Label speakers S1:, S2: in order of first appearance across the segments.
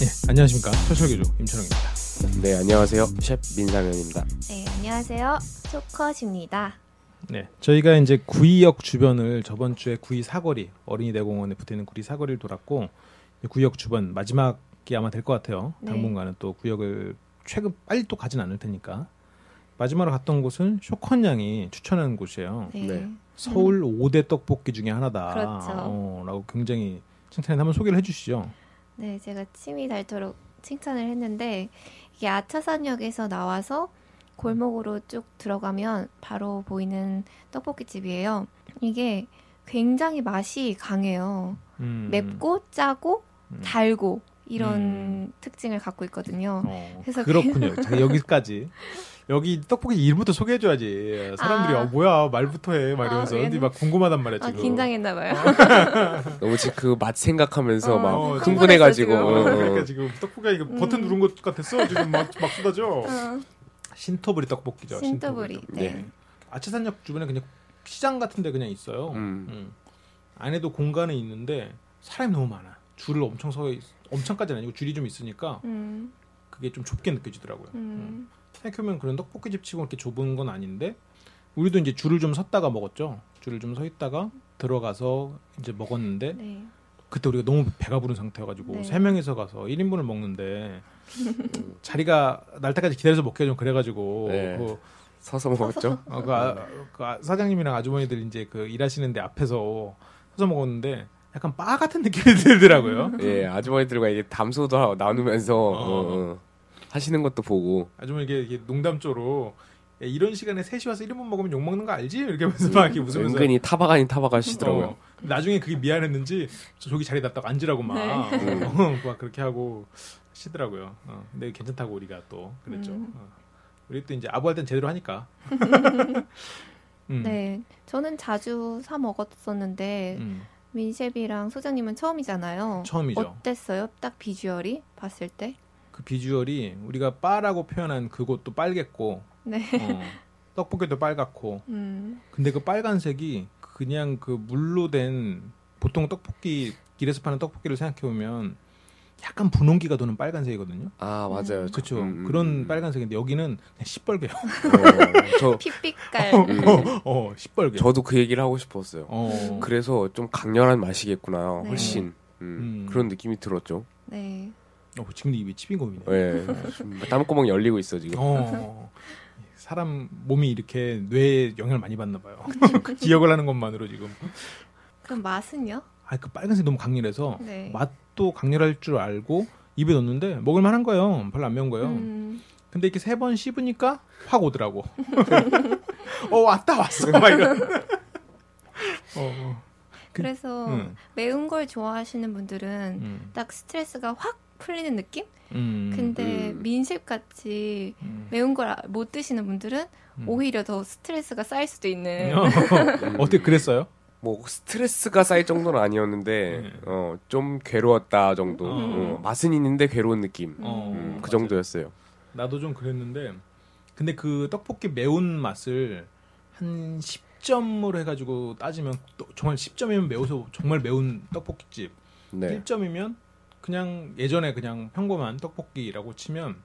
S1: 예 안녕하십니까 철철 교주 임철웅입니다
S2: 네, 안녕하세요. 셰프 민상현입니다.
S3: 네, 안녕하세요. 소컷입니다.
S1: 네 저희가 이제 구이역 주변을 저번 주에 구이 사거리 어린이 대공원에 붙어 있는 구이 사거리를 돌았고 구이역 주변 마지막이 아마 될 것 같아요
S3: 네.
S1: 당분간은 또 구역을 최근 빨리 또 가진 않을 테니까 마지막으로 갔던 곳은 쇼컨 양이 추천하는 곳이에요.
S3: 네.
S2: 네.
S1: 서울 5대 떡볶이 중에 하나다.
S3: 그렇죠.
S1: 어, 라고 굉장히 칭찬해 한번 소개를 해주시죠.
S3: 네, 제가 침이 닳도록 칭찬을 했는데 이게 아차산역에서 나와서 골목으로 쭉 들어가면 바로 보이는 떡볶이 집이에요. 이게 굉장히 맛이 강해요.
S1: 음,
S3: 맵고 짜고
S1: 음.
S3: 달고 이런
S1: 음.
S3: 특징을 갖고 있거든요.
S1: 어,
S3: 그래서
S1: 그렇군요. 자, 여기까지. 여기 떡볶이 이름부터 소개해줘야지. 사람들이
S3: 아.
S1: 어, 뭐야 말부터 해. 막 이러면서
S3: 아,
S1: 어디 막 궁금하단 말이야
S3: 아,
S1: 지금.
S3: 긴장했나 봐요.
S2: 너무 지금 그 맛 생각하면서
S3: 어,
S2: 막
S1: 어,
S2: 흥분해가지고.
S1: 어,
S2: 어, 어.
S1: 그러니까 지금 떡볶이가 이거 버튼
S3: 음.
S1: 누른 것 같았어. 지금 막, 막 쏟아져.
S3: 어,
S1: 신토부리 떡볶이죠.
S3: 신토부리.
S1: 떡볶이.
S3: 네.
S2: 네.
S1: 아차산역 주변에 그냥 시장 같은데 그냥 있어요.
S2: 음.
S1: 음. 안에도 공간은 있는데 사람이 너무 많아. 줄을 엄청 서 있, 엄청까지는 아니고 줄이 좀 있으니까
S3: 음,
S1: 그게 좀 좁게 느껴지더라고요. 음.
S3: 음,
S1: 생각해보면 그런 떡볶이집 치고 이렇게 좁은 건 아닌데 우리도 이제 줄을 좀 섰다가 먹었죠. 줄을 좀 서 있다가 들어가서 이제 먹었는데
S3: 네.
S1: 그때 우리가 너무 배가 부른 상태여가지고
S3: 네.
S1: 세 명이서 가서 1인분을 먹는데 자리가 날 때까지 기다려서 먹기가 좀 그래가지고
S2: 네.
S1: 그
S2: 서서 먹었죠?
S1: 어, 그, 아, 그 아- 사장님이랑 아주머니들 이제 그 일하시는데 앞에서 서서 먹었는데 약간 바 같은 느낌이 들더라고요.
S2: 예, 아주머니들과 이제 담소도 하- 나누면서
S1: 어.
S2: 어, 어. 하시는 것도 보고.
S1: 아주머니 이게, 이게 농담조로 야, 이런 시간에 셋이 와서 1인분 먹으면 욕 먹는 거 알지? 이렇게 하면서 막 이렇게 웃으면서
S2: 은근히 타박 아닌 타박 하시더라고요.
S1: 어, 나중에 그게 미안했는지 저 저기 자리에 놨다가 앉으라고 막,
S3: 네.
S1: 어, 막 그렇게 하고 하시더라고요. 어, 근데 괜찮다고 우리가 또 그랬죠.
S3: 음.
S1: 어. 우리 또 이제 아부할 땐 제대로 하니까. 음,
S3: 네, 저는 자주 사 먹었었는데
S1: 음,
S3: 민셰비랑 소장님은 처음이잖아요.
S1: 처음이죠.
S3: 어땠어요? 딱 비주얼이 봤을 때?
S1: 그 비주얼이 우리가 바라고 표현한 그곳도 빨갰고
S3: 네.
S1: 어, 떡볶이도 빨갛고
S3: 음,
S1: 근데 그 빨간색이 그냥 그 물로 된 보통 떡볶이 길에서 파는 떡볶이를 생각해 보면 약간 분홍기가 도는 빨간색이거든요.
S2: 아, 맞아요.
S3: 음.
S1: 그렇죠.
S2: 음, 음,
S1: 그런
S2: 음.
S1: 빨간색인데 여기는 그냥 시뻘개요.
S2: 어, 저,
S3: 핏빛깔.
S2: 음,
S1: 어, 시뻘개.
S2: 저도 그 얘기를 하고 싶었어요.
S1: 어,
S2: 그래서 좀 강렬한 맛이겠구나.
S3: 네.
S2: 훨씬. 음,
S1: 음.
S2: 그런 느낌이 들었죠.
S3: 네.
S1: 어, 지금도 입에 치빈곰이네.
S2: 예. 지금 땀구멍 열리고 있어, 지금.
S1: 어, 사람 몸이 이렇게 뇌에 영향을 많이 받나 봐요. 기억을 하는 것만으로 지금.
S3: 그럼 맛은요?
S1: 아, 그 빨간색 너무 강렬해서
S3: 네.
S1: 맛도 강렬할 줄 알고 입에 넣었는데 먹을 만한 거예요. 별로 안 매운 거예요.
S3: 음,
S1: 근데 이렇게 세 번 씹으니까 확 오더라고. 어 왔다 왔어 막 이런. 어, 어. 그-
S3: 그래서
S1: 음.
S3: 매운 걸 좋아하시는 분들은
S1: 음,
S3: 딱 스트레스가 확 풀리는 느낌?
S1: 음,
S3: 근데
S2: 음.
S3: 민셰 같이
S1: 음,
S3: 매운 걸 못 드시는 분들은
S1: 음.
S3: 오히려 더 스트레스가 쌓일 수도 있는.
S1: 어, 어떻게 그랬어요?
S2: 뭐 스트레스가 쌓일 정도는 아니었는데
S1: 네.
S2: 어, 좀 괴로웠다 정도
S1: 어.
S2: 어, 맛은 있는데 괴로운 느낌
S1: 어,
S2: 음, 그
S1: 맞아요.
S2: 정도였어요
S1: 나도 좀 그랬는데 근데 그 떡볶이 매운 맛을 한 10점으로 해가지고 따지면 또 정말 10점이면 매워서 정말 매운 떡볶이집
S2: 네
S1: 1점이면 그냥 예전에 그냥 평범한 떡볶이라고 치면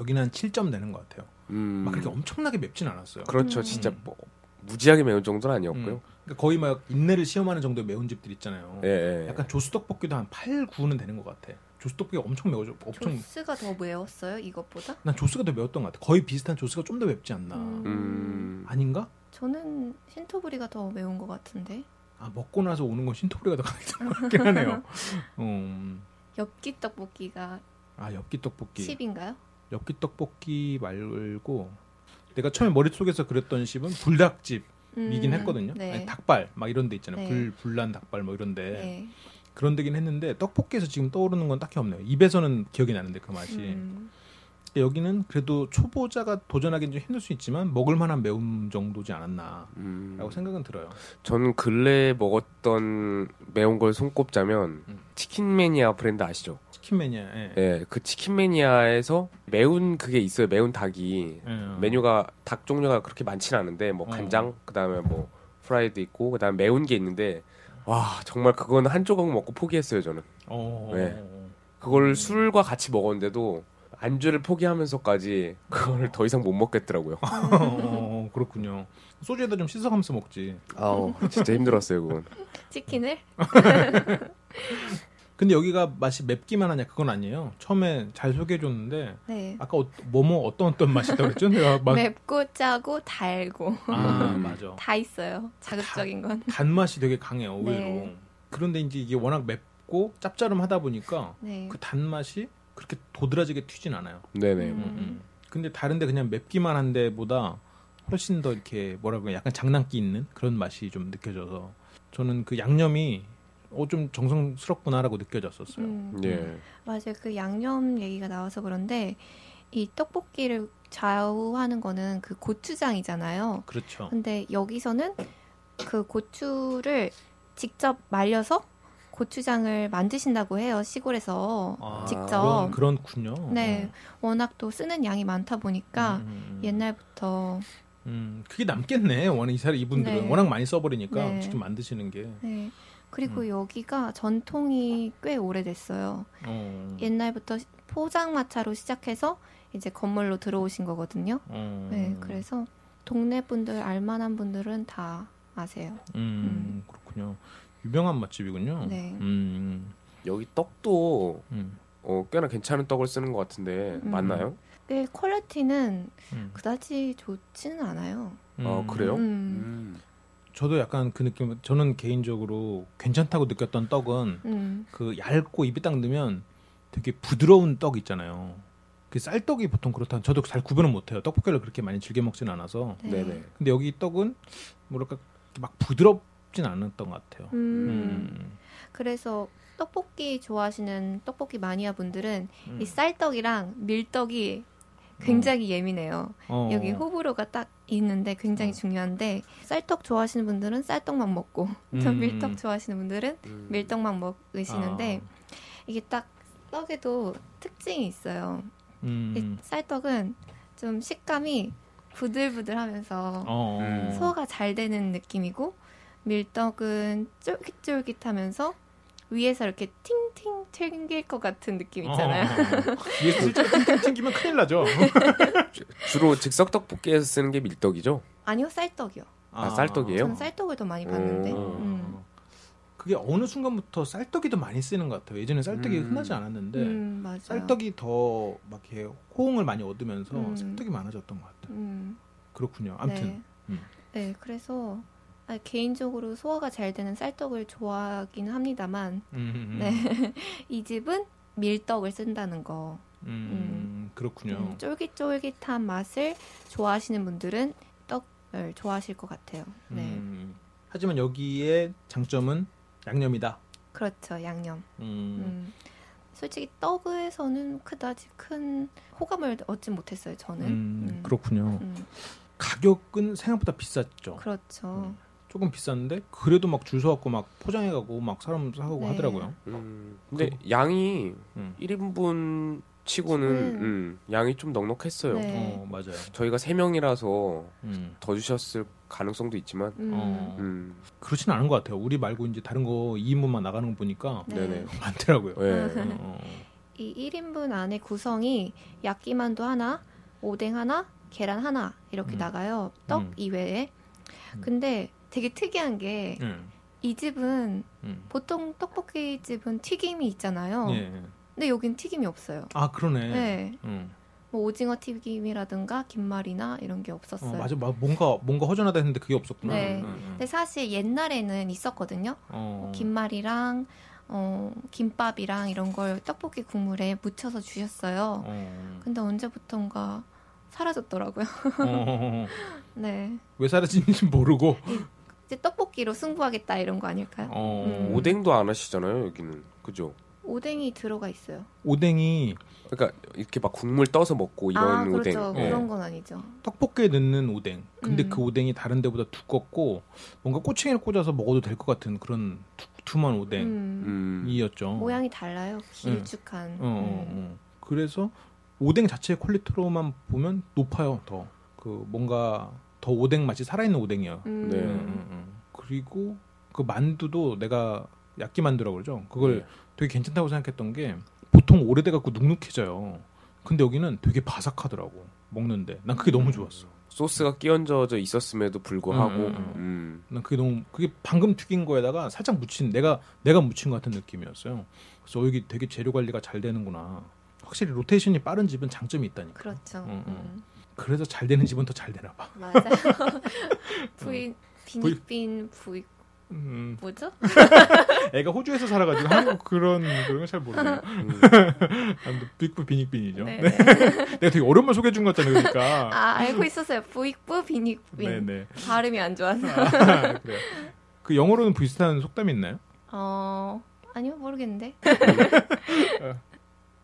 S1: 여기는 한 7점 되는 것 같아요.
S2: 음,
S1: 막 그렇게 엄청나게 맵진 않았어요.
S2: 그렇죠
S3: 음.
S2: 진짜
S1: 음.
S2: 뭐 무지하게 매운 정도는 아니었고요
S1: 음. 그러니까 거의 막 인내를 시험하는 정도의 매운 집들 있잖아요.
S2: 예, 예.
S1: 약간 조수 떡볶이도 한 8, 9는 되는 것 같아. 조수 떡볶이가 엄청 매워져. 엄청
S3: 조스가 더 매웠어요 이것보다?
S1: 난 조수가 더 매웠던 것 같아. 거의 비슷한 조수가 좀 더 맵지 않나.
S3: 음.
S2: 음,
S1: 아닌가?
S3: 저는 신토부리가 더 매운 것 같은데
S1: 아 먹고 나서 오는 건 신토부리가 더 강했던 것 같긴 하네요. 음.
S3: 엽기 떡볶이가
S1: 아 엽기 떡볶이.
S3: 10인가요?
S1: 엽기 떡볶이 말고 내가 처음에 머릿속에서 그렸던 집은 불닭집 이긴 했거든요.
S3: 네.
S1: 아니, 닭발 막 이런 데 있잖아요.
S3: 네.
S1: 불 불난 닭발 뭐 이런데
S3: 네.
S1: 그런 데긴 했는데 떡볶이에서 지금 떠오르는 건 딱히 없네요. 입에서는 기억이 나는데 그 맛이.
S3: 음,
S1: 여기는 그래도 초보자가 도전하기는 좀 힘들 수 있지만 먹을 만한 매움 정도지 않았나라고
S2: 음,
S1: 생각은 들어요.
S2: 저는 근래 먹었던 매운 걸 손꼽자면
S1: 음.
S2: 치킨 매니아 브랜드 아시죠?
S1: 치킨 매니아. 예.
S2: 예, 그 치킨 매니아에서 매운 그게 있어요. 매운 닭이
S1: 예.
S2: 메뉴가 닭 종류가 그렇게 많지는 않은데 뭐
S1: 어.
S2: 간장 그다음에 뭐 프라이드 있고 그다음에 매운 게 있는데 와 정말 그건 한 조각 먹고 포기했어요 저는
S1: 어.
S2: 네. 그걸
S1: 음.
S2: 술과 같이 먹었는데도 안주를 포기하면서까지 그걸 더 이상 못 먹겠더라고요.
S1: 어, 그렇군요. 소주에다 좀 씻어가면서 먹지.
S2: 아우 진짜 힘들었어요 그건.
S3: 치킨을
S1: 근데 여기가 맛이 맵기만 하냐 그건 아니에요. 처음에 잘 소개해줬는데
S3: 네.
S1: 아까 어, 뭐뭐 어떤 어떤 맛이라고 그랬죠? 내가 막
S3: 맵고 짜고 달고
S1: 아
S2: 음.
S1: 맞아.
S3: 다 있어요. 자극적인 건.
S1: 단맛이 되게 강해요 의외로.
S3: 네.
S1: 그런데 이제 이게 워낙 맵고 짭짤하다 보니까
S3: 네.
S1: 그 단맛이 그렇게 도드라지게 튀진 않아요.
S2: 네네.
S3: 음.
S1: 음, 음. 근데 다른데 그냥 맵기만 한데보다 훨씬 더 이렇게 뭐라고 해야 약간 장난기 있는 그런 맛이 좀 느껴져서 저는 그 양념이 어 좀 정성스럽구나라고 느껴졌었어요.
S3: 음.
S2: 예.
S3: 맞아요. 그 양념 얘기가 나와서 그런데 이 떡볶이를 좌우하는 거는 그 고추장이잖아요.
S1: 그렇죠.
S3: 근데 여기서는 그 고추를 직접 말려서 고추장을 만드신다고 해요. 시골에서
S1: 아,
S3: 직접.
S1: 그런, 그렇군요.
S3: 네. 워낙 또 쓰는 양이 많다 보니까
S1: 음, 음, 음.
S3: 옛날부터
S1: 음, 그게 남겠네. 워낙 이 사람 이분들은
S3: 네.
S1: 워낙 많이 써버리니까
S3: 네.
S1: 직접 만드시는 게.
S3: 네. 그리고
S1: 음.
S3: 여기가 전통이 꽤 오래됐어요.
S1: 어,
S3: 옛날부터 포장마차로 시작해서 이제 건물로 들어오신 거거든요.
S1: 어,
S3: 네, 그래서 동네 분들 알만한 분들은 다 아세요.
S1: 음, 그렇군요. 유명한 맛집이군요.
S3: 네.
S1: 음,
S2: 여기 떡도
S1: 음,
S2: 어, 꽤나 괜찮은 떡을 쓰는 것 같은데
S3: 음.
S2: 맞나요?
S3: 꽤 퀄리티는
S1: 음.
S3: 그다지 좋지는 않아요.
S2: 어, 그래요?
S3: 음.
S2: 음.
S1: 저도 약간 그 느낌. 저는 개인적으로 괜찮다고 느꼈던 떡은
S3: 음.
S1: 그 얇고 입에 딱 넣으면 되게 부드러운 떡 있잖아요. 그 쌀떡이 보통 그렇다. 저도 잘 구분을 못해요. 떡볶이를 그렇게 많이 즐겨 먹지는 않아서.
S3: 네.
S2: 네네.
S1: 근데 여기 떡은 뭐랄까 막 부드럽 진 않았던 것 같아요.
S3: 음.
S1: 음.
S3: 그래서 떡볶이 좋아하시는 떡볶이 마니아 분들은
S1: 음.
S3: 이 쌀떡이랑 밀떡이 굉장히 예민해요.
S1: 어.
S3: 여기 호불호가 딱 있는데 굉장히
S1: 어.
S3: 중요한데 쌀떡 좋아하시는 분들은 쌀떡만 먹고 또
S1: 음.
S3: 밀떡 좋아하시는 분들은
S2: 음.
S3: 밀떡만 먹으시는데
S1: 아.
S3: 이게 딱 떡에도 특징이 있어요.
S1: 음.
S3: 이 쌀떡은 좀 식감이 부들부들하면서
S1: 어.
S2: 음.
S3: 소화가 잘 되는 느낌이고 밀떡은 쫄깃쫄깃하면서 위에서 이렇게 팅팅 튕길 것 같은 느낌 있잖아요.
S1: 어. 위에 슬쩍 튕기면 큰일 나죠.
S2: 주로 즉석 떡볶이에서 쓰는 게 밀떡이죠?
S3: 아니요 쌀떡이요.
S2: 아, 쌀떡이에요?
S3: 저는 쌀떡을 더 많이 봤는데.
S2: 음.
S3: 음.
S1: 그게 어느 순간부터 쌀떡이 더 많이 쓰는 것 같아요. 예전에 쌀떡이
S2: 음.
S1: 흔하지 않았는데
S3: 음.
S1: 쌀떡이 더 막 이렇게 호응을 많이 얻으면서
S3: 음.
S1: 쌀떡이 많아졌던 것 같아요.
S3: 음,
S1: 그렇군요. 아무튼
S3: 네.
S1: 음.
S3: 네, 그래서 아, 개인적으로 소화가 잘 되는 쌀떡을 좋아하기는 합니다만
S1: 음, 음,
S3: 네. 이 집은 밀떡을 쓴다는 거.
S1: 음, 그렇군요.
S3: 음, 쫄깃쫄깃한 맛을 좋아하시는 분들은 떡을 좋아하실 것 같아요. 네.
S1: 음. 하지만 여기에 장점은 양념이다.
S3: 그렇죠, 양념. 솔직히 떡에서는 그다지 큰 호감을 얻지 못했어요, 저는.
S1: 그렇군요.
S3: 음,
S1: 가격은 생각보다 비쌌죠.
S3: 그렇죠.
S1: 음. 조금 비싼데 그래도 막 줄 서갖고 막 포장해가고 막 사람 사고
S3: 네.
S1: 하더라고요.
S2: 음. 근데 양이
S1: 음.
S2: 1인분 치고는
S3: 음.
S2: 음, 양이 좀 넉넉했어요.
S3: 네.
S1: 어 맞아요.
S2: 저희가 3명이라서
S1: 음.
S2: 더 주셨을 가능성도 있지만
S3: 음.
S1: 어.
S2: 음.
S1: 그렇진 않은 것 같아요. 우리 말고 이제 다른 거 2인분만 나가는 거 보니까
S3: 네.
S1: 많더라고요.
S2: 네.
S1: 어,
S3: 이 1인분 안에 구성이 야끼만두 하나, 오뎅 하나, 계란 하나 이렇게
S1: 음.
S3: 나가요. 떡
S1: 음.
S3: 이외에.
S1: 음.
S3: 근데 되게 특이한 게이
S1: 음.
S3: 집은
S1: 음.
S3: 보통 떡볶이 집은 튀김이 있잖아요.
S1: 예.
S3: 근데 여긴 튀김이 없어요.
S1: 아 그러네.
S3: 네.
S1: 음.
S3: 뭐 오징어 튀김이라든가 김말이나 이런 게
S1: 어,
S3: 없었어요.
S1: 맞아, 막 뭔가 뭔가 허전하다 했는데 그게 없었구나.
S3: 네.
S1: 음, 음.
S3: 근데 사실 옛날에는 있었거든요.
S1: 어.
S3: 김말이랑 어, 김밥이랑 이런 걸 떡볶이 국물에 묻혀서 주셨어요.
S1: 어.
S3: 근데 언제부턴가 사라졌더라고요.
S1: 어.
S3: 네.
S1: 왜 사라진지 모르고.
S3: 이제 떡볶이로 승부하겠다 이런 거 아닐까요?
S1: 어.
S3: 음.
S2: 오뎅도 안 하시잖아요, 여기는. 그죠?
S3: 오뎅이 들어가 있어요.
S1: 오뎅이
S2: 그러니까 이렇게 막 국물 떠서 먹고 이런
S3: 아,
S2: 오뎅.
S3: 그렇죠.
S1: 네.
S3: 그런 건 아니죠.
S1: 떡볶이에 넣는 오뎅. 근데
S3: 음.
S1: 그 오뎅이 다른 데보다 두껍고 뭔가 꼬챙이를 꽂아서 먹어도 될 것 같은 그런 두, 두툼한
S3: 음.
S1: 오뎅이었죠.
S3: 모양이 달라요. 길쭉한.
S1: 어, 어,
S3: 음.
S1: 어. 그래서 오뎅 자체의 퀄리티로만 보면 높아요. 더 그 뭔가 더 오뎅 맛이 살아있는 오뎅이에요.
S3: 음.
S2: 네.
S1: 음, 음, 음. 그리고 그 만두도 내가 야끼 만두라고 그러죠. 그걸
S2: 네.
S1: 되게 괜찮다고 생각했던 게 보통 오래돼 갖고 눅눅해져요. 근데 여기는 되게 바삭하더라고 먹는데 난 그게 너무 좋았어.
S2: 소스가 끼얹어져 있었음에도 불구하고
S1: 음, 음, 음.
S2: 음.
S1: 난 그게 너무 그게 방금 튀긴 거에다가 살짝 묻힌 내가 내가 묻힌 것 같은 느낌이었어요. 그래서 여기 되게 재료 관리가 잘 되는구나. 확실히 로테이션이 빠른 집은 장점이 있다니까.
S3: 그렇죠.
S1: 음, 음.
S3: 음.
S1: 그래서 잘 되는 집은 더 잘 되나 봐.
S3: 맞아요. 부인 비닉빈 부익
S1: 음,
S3: 뭐죠?
S1: 애가 호주에서 살아가지고 한국 그런 그런 걸잘 모르네요.
S2: 음.
S1: 빅부 비닉빈이죠.
S3: 네.
S1: 내가 되게 어려운 말 소개해 준 것 같잖아요. 그러니까.
S3: 아 알고 있었어요. 부익부 비닉빈.
S1: 네네.
S3: 발음이 안 좋아서.
S1: 아, 그래요. 그 영어로는 비슷한 속담이 있나요?
S3: 어 아니요 모르겠는데.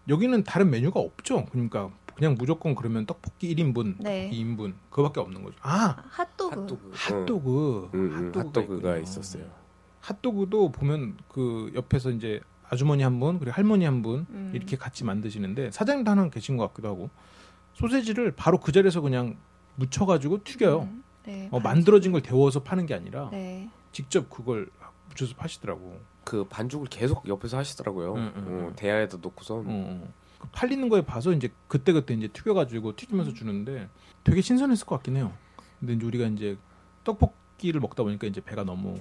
S1: 여기는 다른 메뉴가 없죠. 그러니까 그냥 무조건 그러면 떡볶이 1인분,
S3: 네.
S1: 2인분 그거밖에 없는 거죠. 아
S3: 핫도그.
S2: 핫도그.
S1: 핫도그.
S2: 음, 음,
S1: 핫도그가
S2: 핫도그가. 있었어요.
S1: 핫도그도 보면 그 옆에서 이제 아주머니 한 분, 그리고 할머니 한분
S3: 음.
S1: 이렇게 같이 만드시는데 사장님도 하나 계신 것 같기도 하고 소세지를 바로 그 자리에서 그냥 묻혀가지고 튀겨요.
S3: 음, 네.
S1: 어, 만들어진 걸 데워서 파는 게 아니라
S3: 네.
S1: 직접 그걸 묻혀서 파시더라고.
S2: 그 반죽을 계속 옆에서 하시더라고요.
S1: 음, 음,
S2: 어,
S1: 음.
S2: 대야에다 놓고서
S1: 어, 어. 그 팔리는 거에 봐서 이제 그때 그때 이제 튀겨가지고
S3: 음.
S1: 튀기면서 주는데 되게 신선했을 것 같긴 해요. 근데 이제 우리가 이제 떡볶이를 먹다 보니까 이제 배가 너무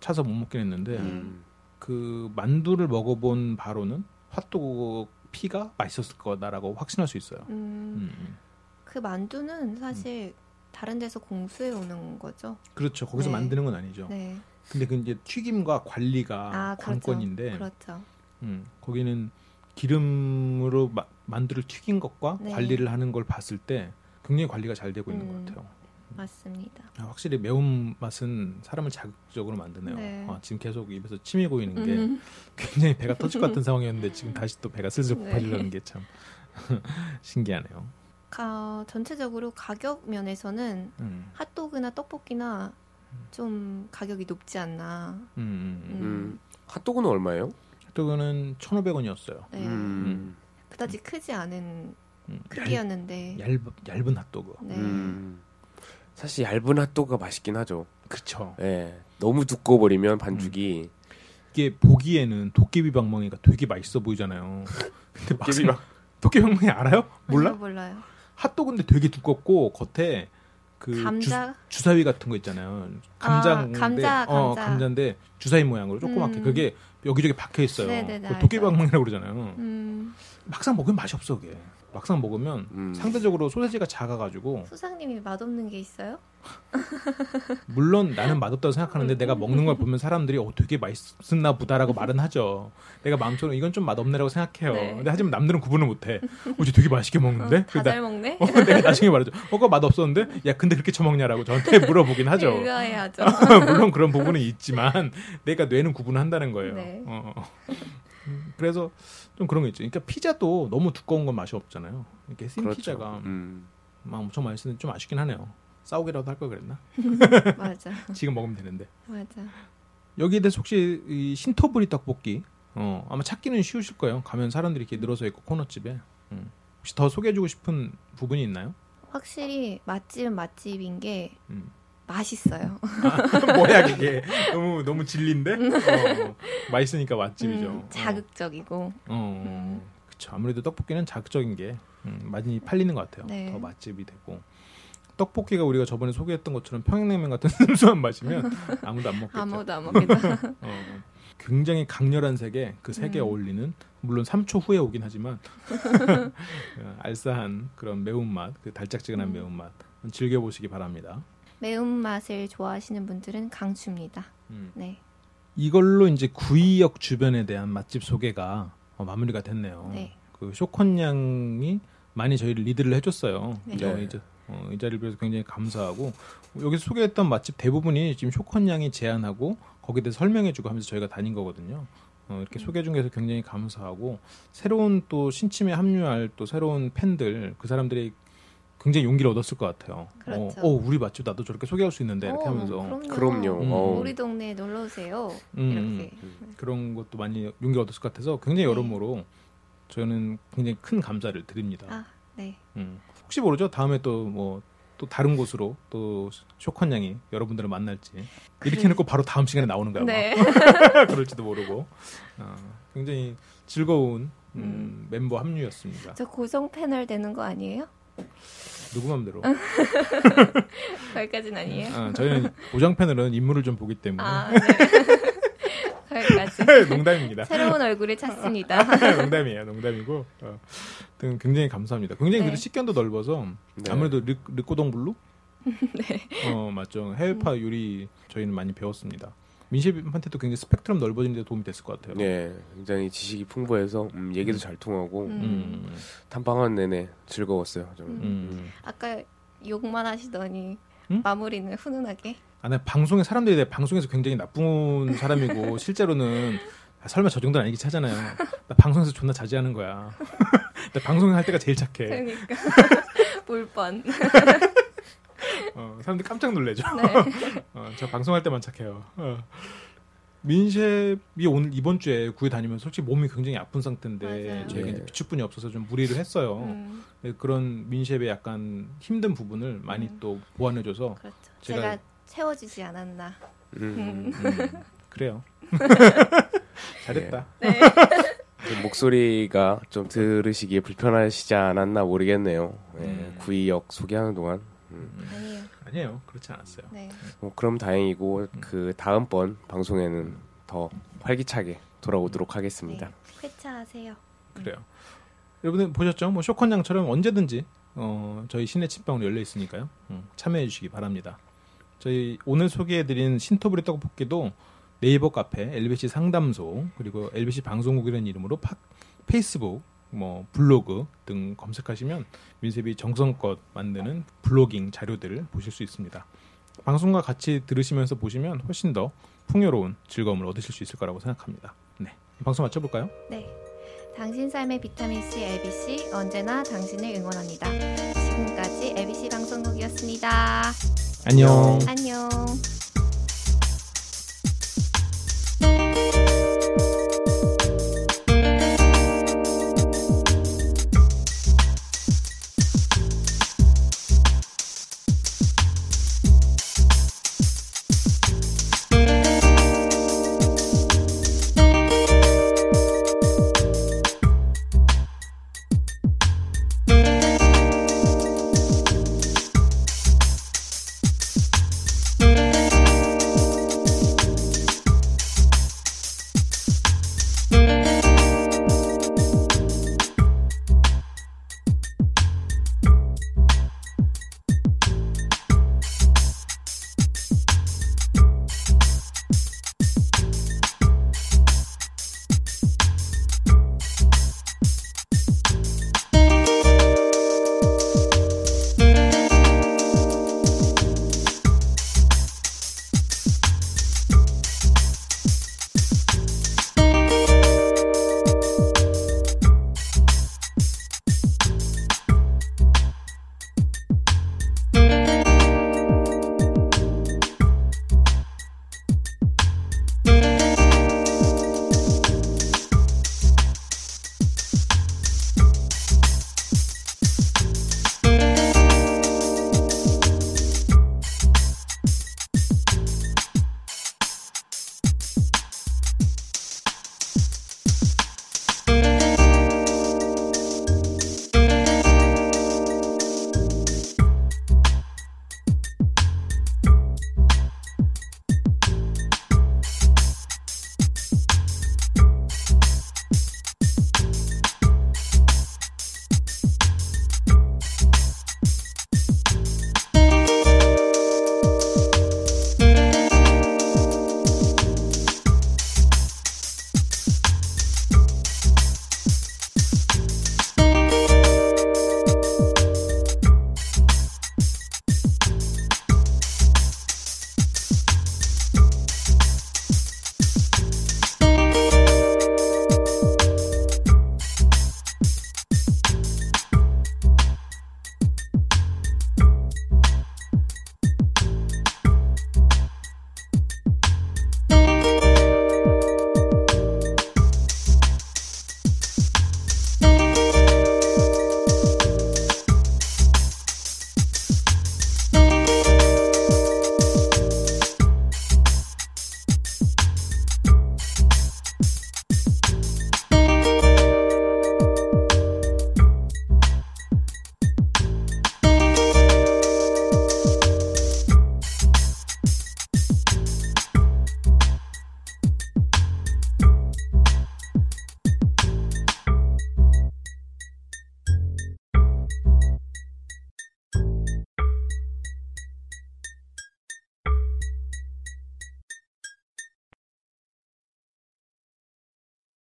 S1: 차서 못 먹긴 했는데
S2: 음.
S1: 그 만두를 먹어본 바로는 핫도그 피가 맛있었을 거다라고 확신할 수 있어요.
S3: 음,
S1: 음, 음.
S3: 그 만두는 사실 다른 데서 공수해 오는 거죠.
S1: 그렇죠. 거기서
S3: 네.
S1: 만드는 건 아니죠.
S3: 네.
S1: 근데 그 이제 튀김과 관리가
S3: 아, 그렇죠.
S1: 관건인데
S3: 그렇죠.
S1: 음, 거기는 기름으로 마- 만두를 튀긴 것과
S3: 네.
S1: 관리를 하는 걸 봤을 때 굉장히 관리가 잘 되고 있는
S3: 음.
S1: 것 같아요.
S3: 맞습니다.
S1: 아, 확실히 매운 맛은 사람을 자극적으로 만드네요.
S3: 네.
S1: 아, 지금 계속 입에서 침이 고이는 게
S3: 음.
S1: 굉장히 배가 터질 것 같은 상황이었는데 지금 다시 또 배가 슬슬
S3: 네.
S1: 고파지려는 게참 신기하네요.
S3: 가, 전체적으로 가격 면에서는
S1: 음,
S3: 핫도그나 떡볶이나 좀 가격이 높지 않나.
S1: 음, 음, 음.
S2: 음. 핫도그는 얼마예요?
S1: 핫도그는 1,500원이었어요.
S3: 네.
S2: 음.
S3: 그다지 크지 않은
S1: 음,
S3: 크기였는데.
S1: 얇, 얇은 핫도그.
S3: 네.
S2: 음. 사실 얇은 핫도그가 맛있긴 하죠.
S1: 그쵸.
S2: 예. 너무 두꺼워 버리면 반죽이
S1: 이게 보기에는 도깨비 방망이가 되게 맛있어 보이잖아요. 근데 막상
S2: 도깨비 방-
S1: 도깨비 방망이 알아요? 몰라?
S3: 몰라요.
S1: 핫도그인데 되게 두껍고 겉에 그
S3: 감자?
S1: 주, 사위 같은 거 있잖아요. 감자인데
S3: 아, 감자,
S1: 어,
S3: 감자.
S1: 감자 인데 주사위 모양으로 조그맣게
S3: 음.
S1: 그게 여기저기 박혀 있어요.
S3: 네네네,
S1: 그 도깨비
S3: 알죠.
S1: 방망이라고 그러잖아요.
S3: 음,
S1: 막상 먹으면 맛이 없어 그게. 막상 먹으면
S2: 음.
S1: 상대적으로 소세지가 작아가지고
S3: 수상님이 맛없는 게 있어요?
S1: 물론 나는 맛없다고 생각하는데 내가 먹는 걸 보면 사람들이 어 되게 맛있었나 보다라고 말은 하죠. 내가 마음속으로 이건 좀 맛없네라고 생각해요.
S3: 네.
S1: 근데 하지만 남들은 구분을 못해. 어쟤 되게 맛있게 먹는데?
S3: 어, 다잘
S1: 나-
S3: 먹네?
S1: 어, 내가 나중에 말하죠. 어, 그거 맛없었는데? 야, 근데 그렇게 처먹냐라고 저한테 물어보긴 하죠.
S3: 의아해하죠.
S1: 물론 그런 부분은 있지만 내가 뇌는 구분을 한다는 거예요.
S3: 네.
S1: 어, 그래서 좀 그런 거 있죠. 그러니까 피자도 너무 두꺼운 건 맛이 없잖아요. 이렇게 씬
S2: 그렇죠.
S1: 피자가
S2: 음.
S1: 막 엄청 맛있는데 좀 아쉽긴 하네요. 싸우기라도 할 걸 그랬나?
S3: 맞아,
S1: 지금 먹으면 되는데.
S3: 맞아.
S1: 여기에 대해서 혹시 이 신토부리 떡볶이 어, 아마 찾기는 쉬우실 거예요. 가면 사람들이 이렇게 늘어서 있고 코너집에. 음. 혹시 더 소개해주고 싶은 부분이 있나요?
S3: 확실히 맛집은 맛집인 게
S1: 음.
S3: 맛있어요.
S1: 뭐야 그게 너무 너무 진리인데 어, 맛있으니까 맛집이죠.
S3: 음, 자극적이고.
S1: 어, 어, 그쵸. 아무래도 떡볶이는 자극적인 게 음, 많이 팔리는 것 같아요.
S3: 네.
S1: 더 맛집이 되고 떡볶이가 우리가 저번에 소개했던 것처럼 평양냉면 같은 슴슴한 맛이면 아무도 안 먹겠죠.
S3: 아무도 안 먹겠다.
S1: 어, 굉장히 강렬한 색에 그 색에
S3: 음.
S1: 어울리는 물론 3초 후에 오긴 하지만 어, 알싸한 그런 매운맛, 그 달짝지근한
S3: 음.
S1: 매운맛 즐겨보시기 바랍니다.
S3: 매운맛을 좋아하시는 분들은 강추입니다.
S1: 음.
S3: 네.
S1: 이걸로 이제 구이역 주변에 대한 맛집 소개가 어, 마무리가 됐네요.
S3: 네.
S1: 그 쇼컨 양이 많이 저희를 리드를 해줬어요.
S3: 네.
S1: 어,
S2: 네.
S1: 이제 어, 이 자리를 빌어서 굉장히 감사하고 여기서 소개했던 맛집 대부분이 지금 쇼컨 양이 제안하고 거기에 대해서 설명해주고 하면서 저희가 다닌 거거든요. 어, 이렇게 소개해 준 게서 굉장히 감사하고 새로운 또 신침에 합류할 또 새로운 팬들 그 사람들이 굉장히 용기를 얻었을 것 같아요.
S3: 그렇죠.
S1: 어, 어, 우리 맛집 나도 저렇게 소개할 수 있는데 이렇게
S3: 어,
S1: 하면서
S3: 그럼요.
S2: 그럼요.
S1: 음.
S2: 어우.
S3: 우리 동네에 놀러 오세요.
S1: 음,
S3: 이렇게.
S1: 그런 것도 많이 용기 얻었을 것 같아서 굉장히
S3: 네.
S1: 여러모로 저는 굉장히 큰 감사를 드립니다.
S3: 아, 네.
S1: 음. 혹시 모르죠? 다음에 또 뭐 또 다른 곳으로 또 쇼컨 양이 여러분들을 만날지 이렇게
S3: 그래.
S1: 해놓고 바로 다음 시간에 나오는 거야.
S3: 네.
S1: 그럴지도 모르고 어, 굉장히 즐거운 음,
S3: 음.
S1: 멤버 합류였습니다.
S3: 저 고정 패널 되는 거 아니에요?
S1: 누구 맘대로.
S3: 거기까지는 아니에요?
S1: 어, 저희는 패널은 인물을 좀 보기 때문에
S3: 아, 네. 거기까지.
S1: 농담입니다.
S3: 새로운 얼굴을 찾습니다.
S1: 농담이에요, 농담이고. 어, 굉장히 감사합니다. 굉장히
S3: 네.
S1: 그래도 식견도 넓어서
S2: 네.
S1: 아무래도 르, 르 꼬르동 블루?
S3: 네.
S1: 어 맞죠. 해외파 요리 저희는 많이 배웠습니다. 민셰한테도 굉장히 스펙트럼 넓어지는 데 도움이 됐을 것 같아요.
S2: 네, 굉장히 지식이 풍부해서 음, 얘기도 잘 통하고
S3: 음.
S1: 음,
S2: 탐방한 내내 즐거웠어요.
S3: 음.
S1: 음.
S3: 아까 욕만 하시더니
S1: 응?
S3: 마무리는 훈훈하게.
S1: 아, 나 방송에 사람들이 내 방송에서 굉장히 나쁜 사람이고 실제로는 아, 설마 저 정도는 아니겠지 하잖아요. 나 방송에서 존나 자제하는 거야. 나 방송 할 때가 제일 착해.
S3: 그러니까 울 뻔.
S1: 어, 사람들 깜짝 놀래죠.
S3: 네.
S1: 어, 저 방송할 때만 착해요. 어. 민셰이 오늘 이번 주에 구에 다니면 솔직히 몸이 굉장히 아픈 상태인데
S3: 맞아요.
S1: 저희가
S2: 네.
S1: 비축분이 없어서 좀 무리를 했어요.
S3: 음,
S1: 네, 그런 민셰의 약간 힘든 부분을 많이
S3: 음.
S1: 또 보완해줘서
S3: 그렇죠.
S1: 제가-
S3: 제가, 채워주지 않았나.
S2: 음.
S1: 음, 그래요. 잘했다.
S3: 네.
S2: 좀 목소리가 좀 들으시기에 불편하시지 않았나 모르겠네요. 네,
S1: 음.
S2: 구이역 소개하는 동안. 음.
S3: 아니에요.
S1: 아니에요. 그렇지 않았어요.
S3: 네.
S2: 뭐 그럼 다행이고 그 다음 번 방송에는 더 활기차게 돌아오도록 하겠습니다.
S3: 네. 회차하세요.
S1: 그래요. 여러분들 보셨죠? 뭐 쇼컨 양처럼 언제든지 어, 저희 신의 침방울 열려 있으니까요. 음, 참여해 주시기 바랍니다. 저희 오늘 소개해드린 신토브리 떡볶이도 네이버 카페, LBC 상담소 그리고 LBC 방송국이라는 이름으로 파, 페이스북, 뭐 블로그 등 검색하시면 민셉이 정성껏 만드는 블로깅 자료들을 보실 수 있습니다. 방송과 같이 들으시면서 보시면 훨씬 더 풍요로운 즐거움을 얻으실 수 있을 거라고 생각합니다. 네, 방송 마쳐볼까요?
S3: 네. 당신 삶의 비타민 C LBC 언제나 당신을 응원합니다. 지금까지 LBC 방송국이었습니다.
S1: 안녕.
S3: 안녕.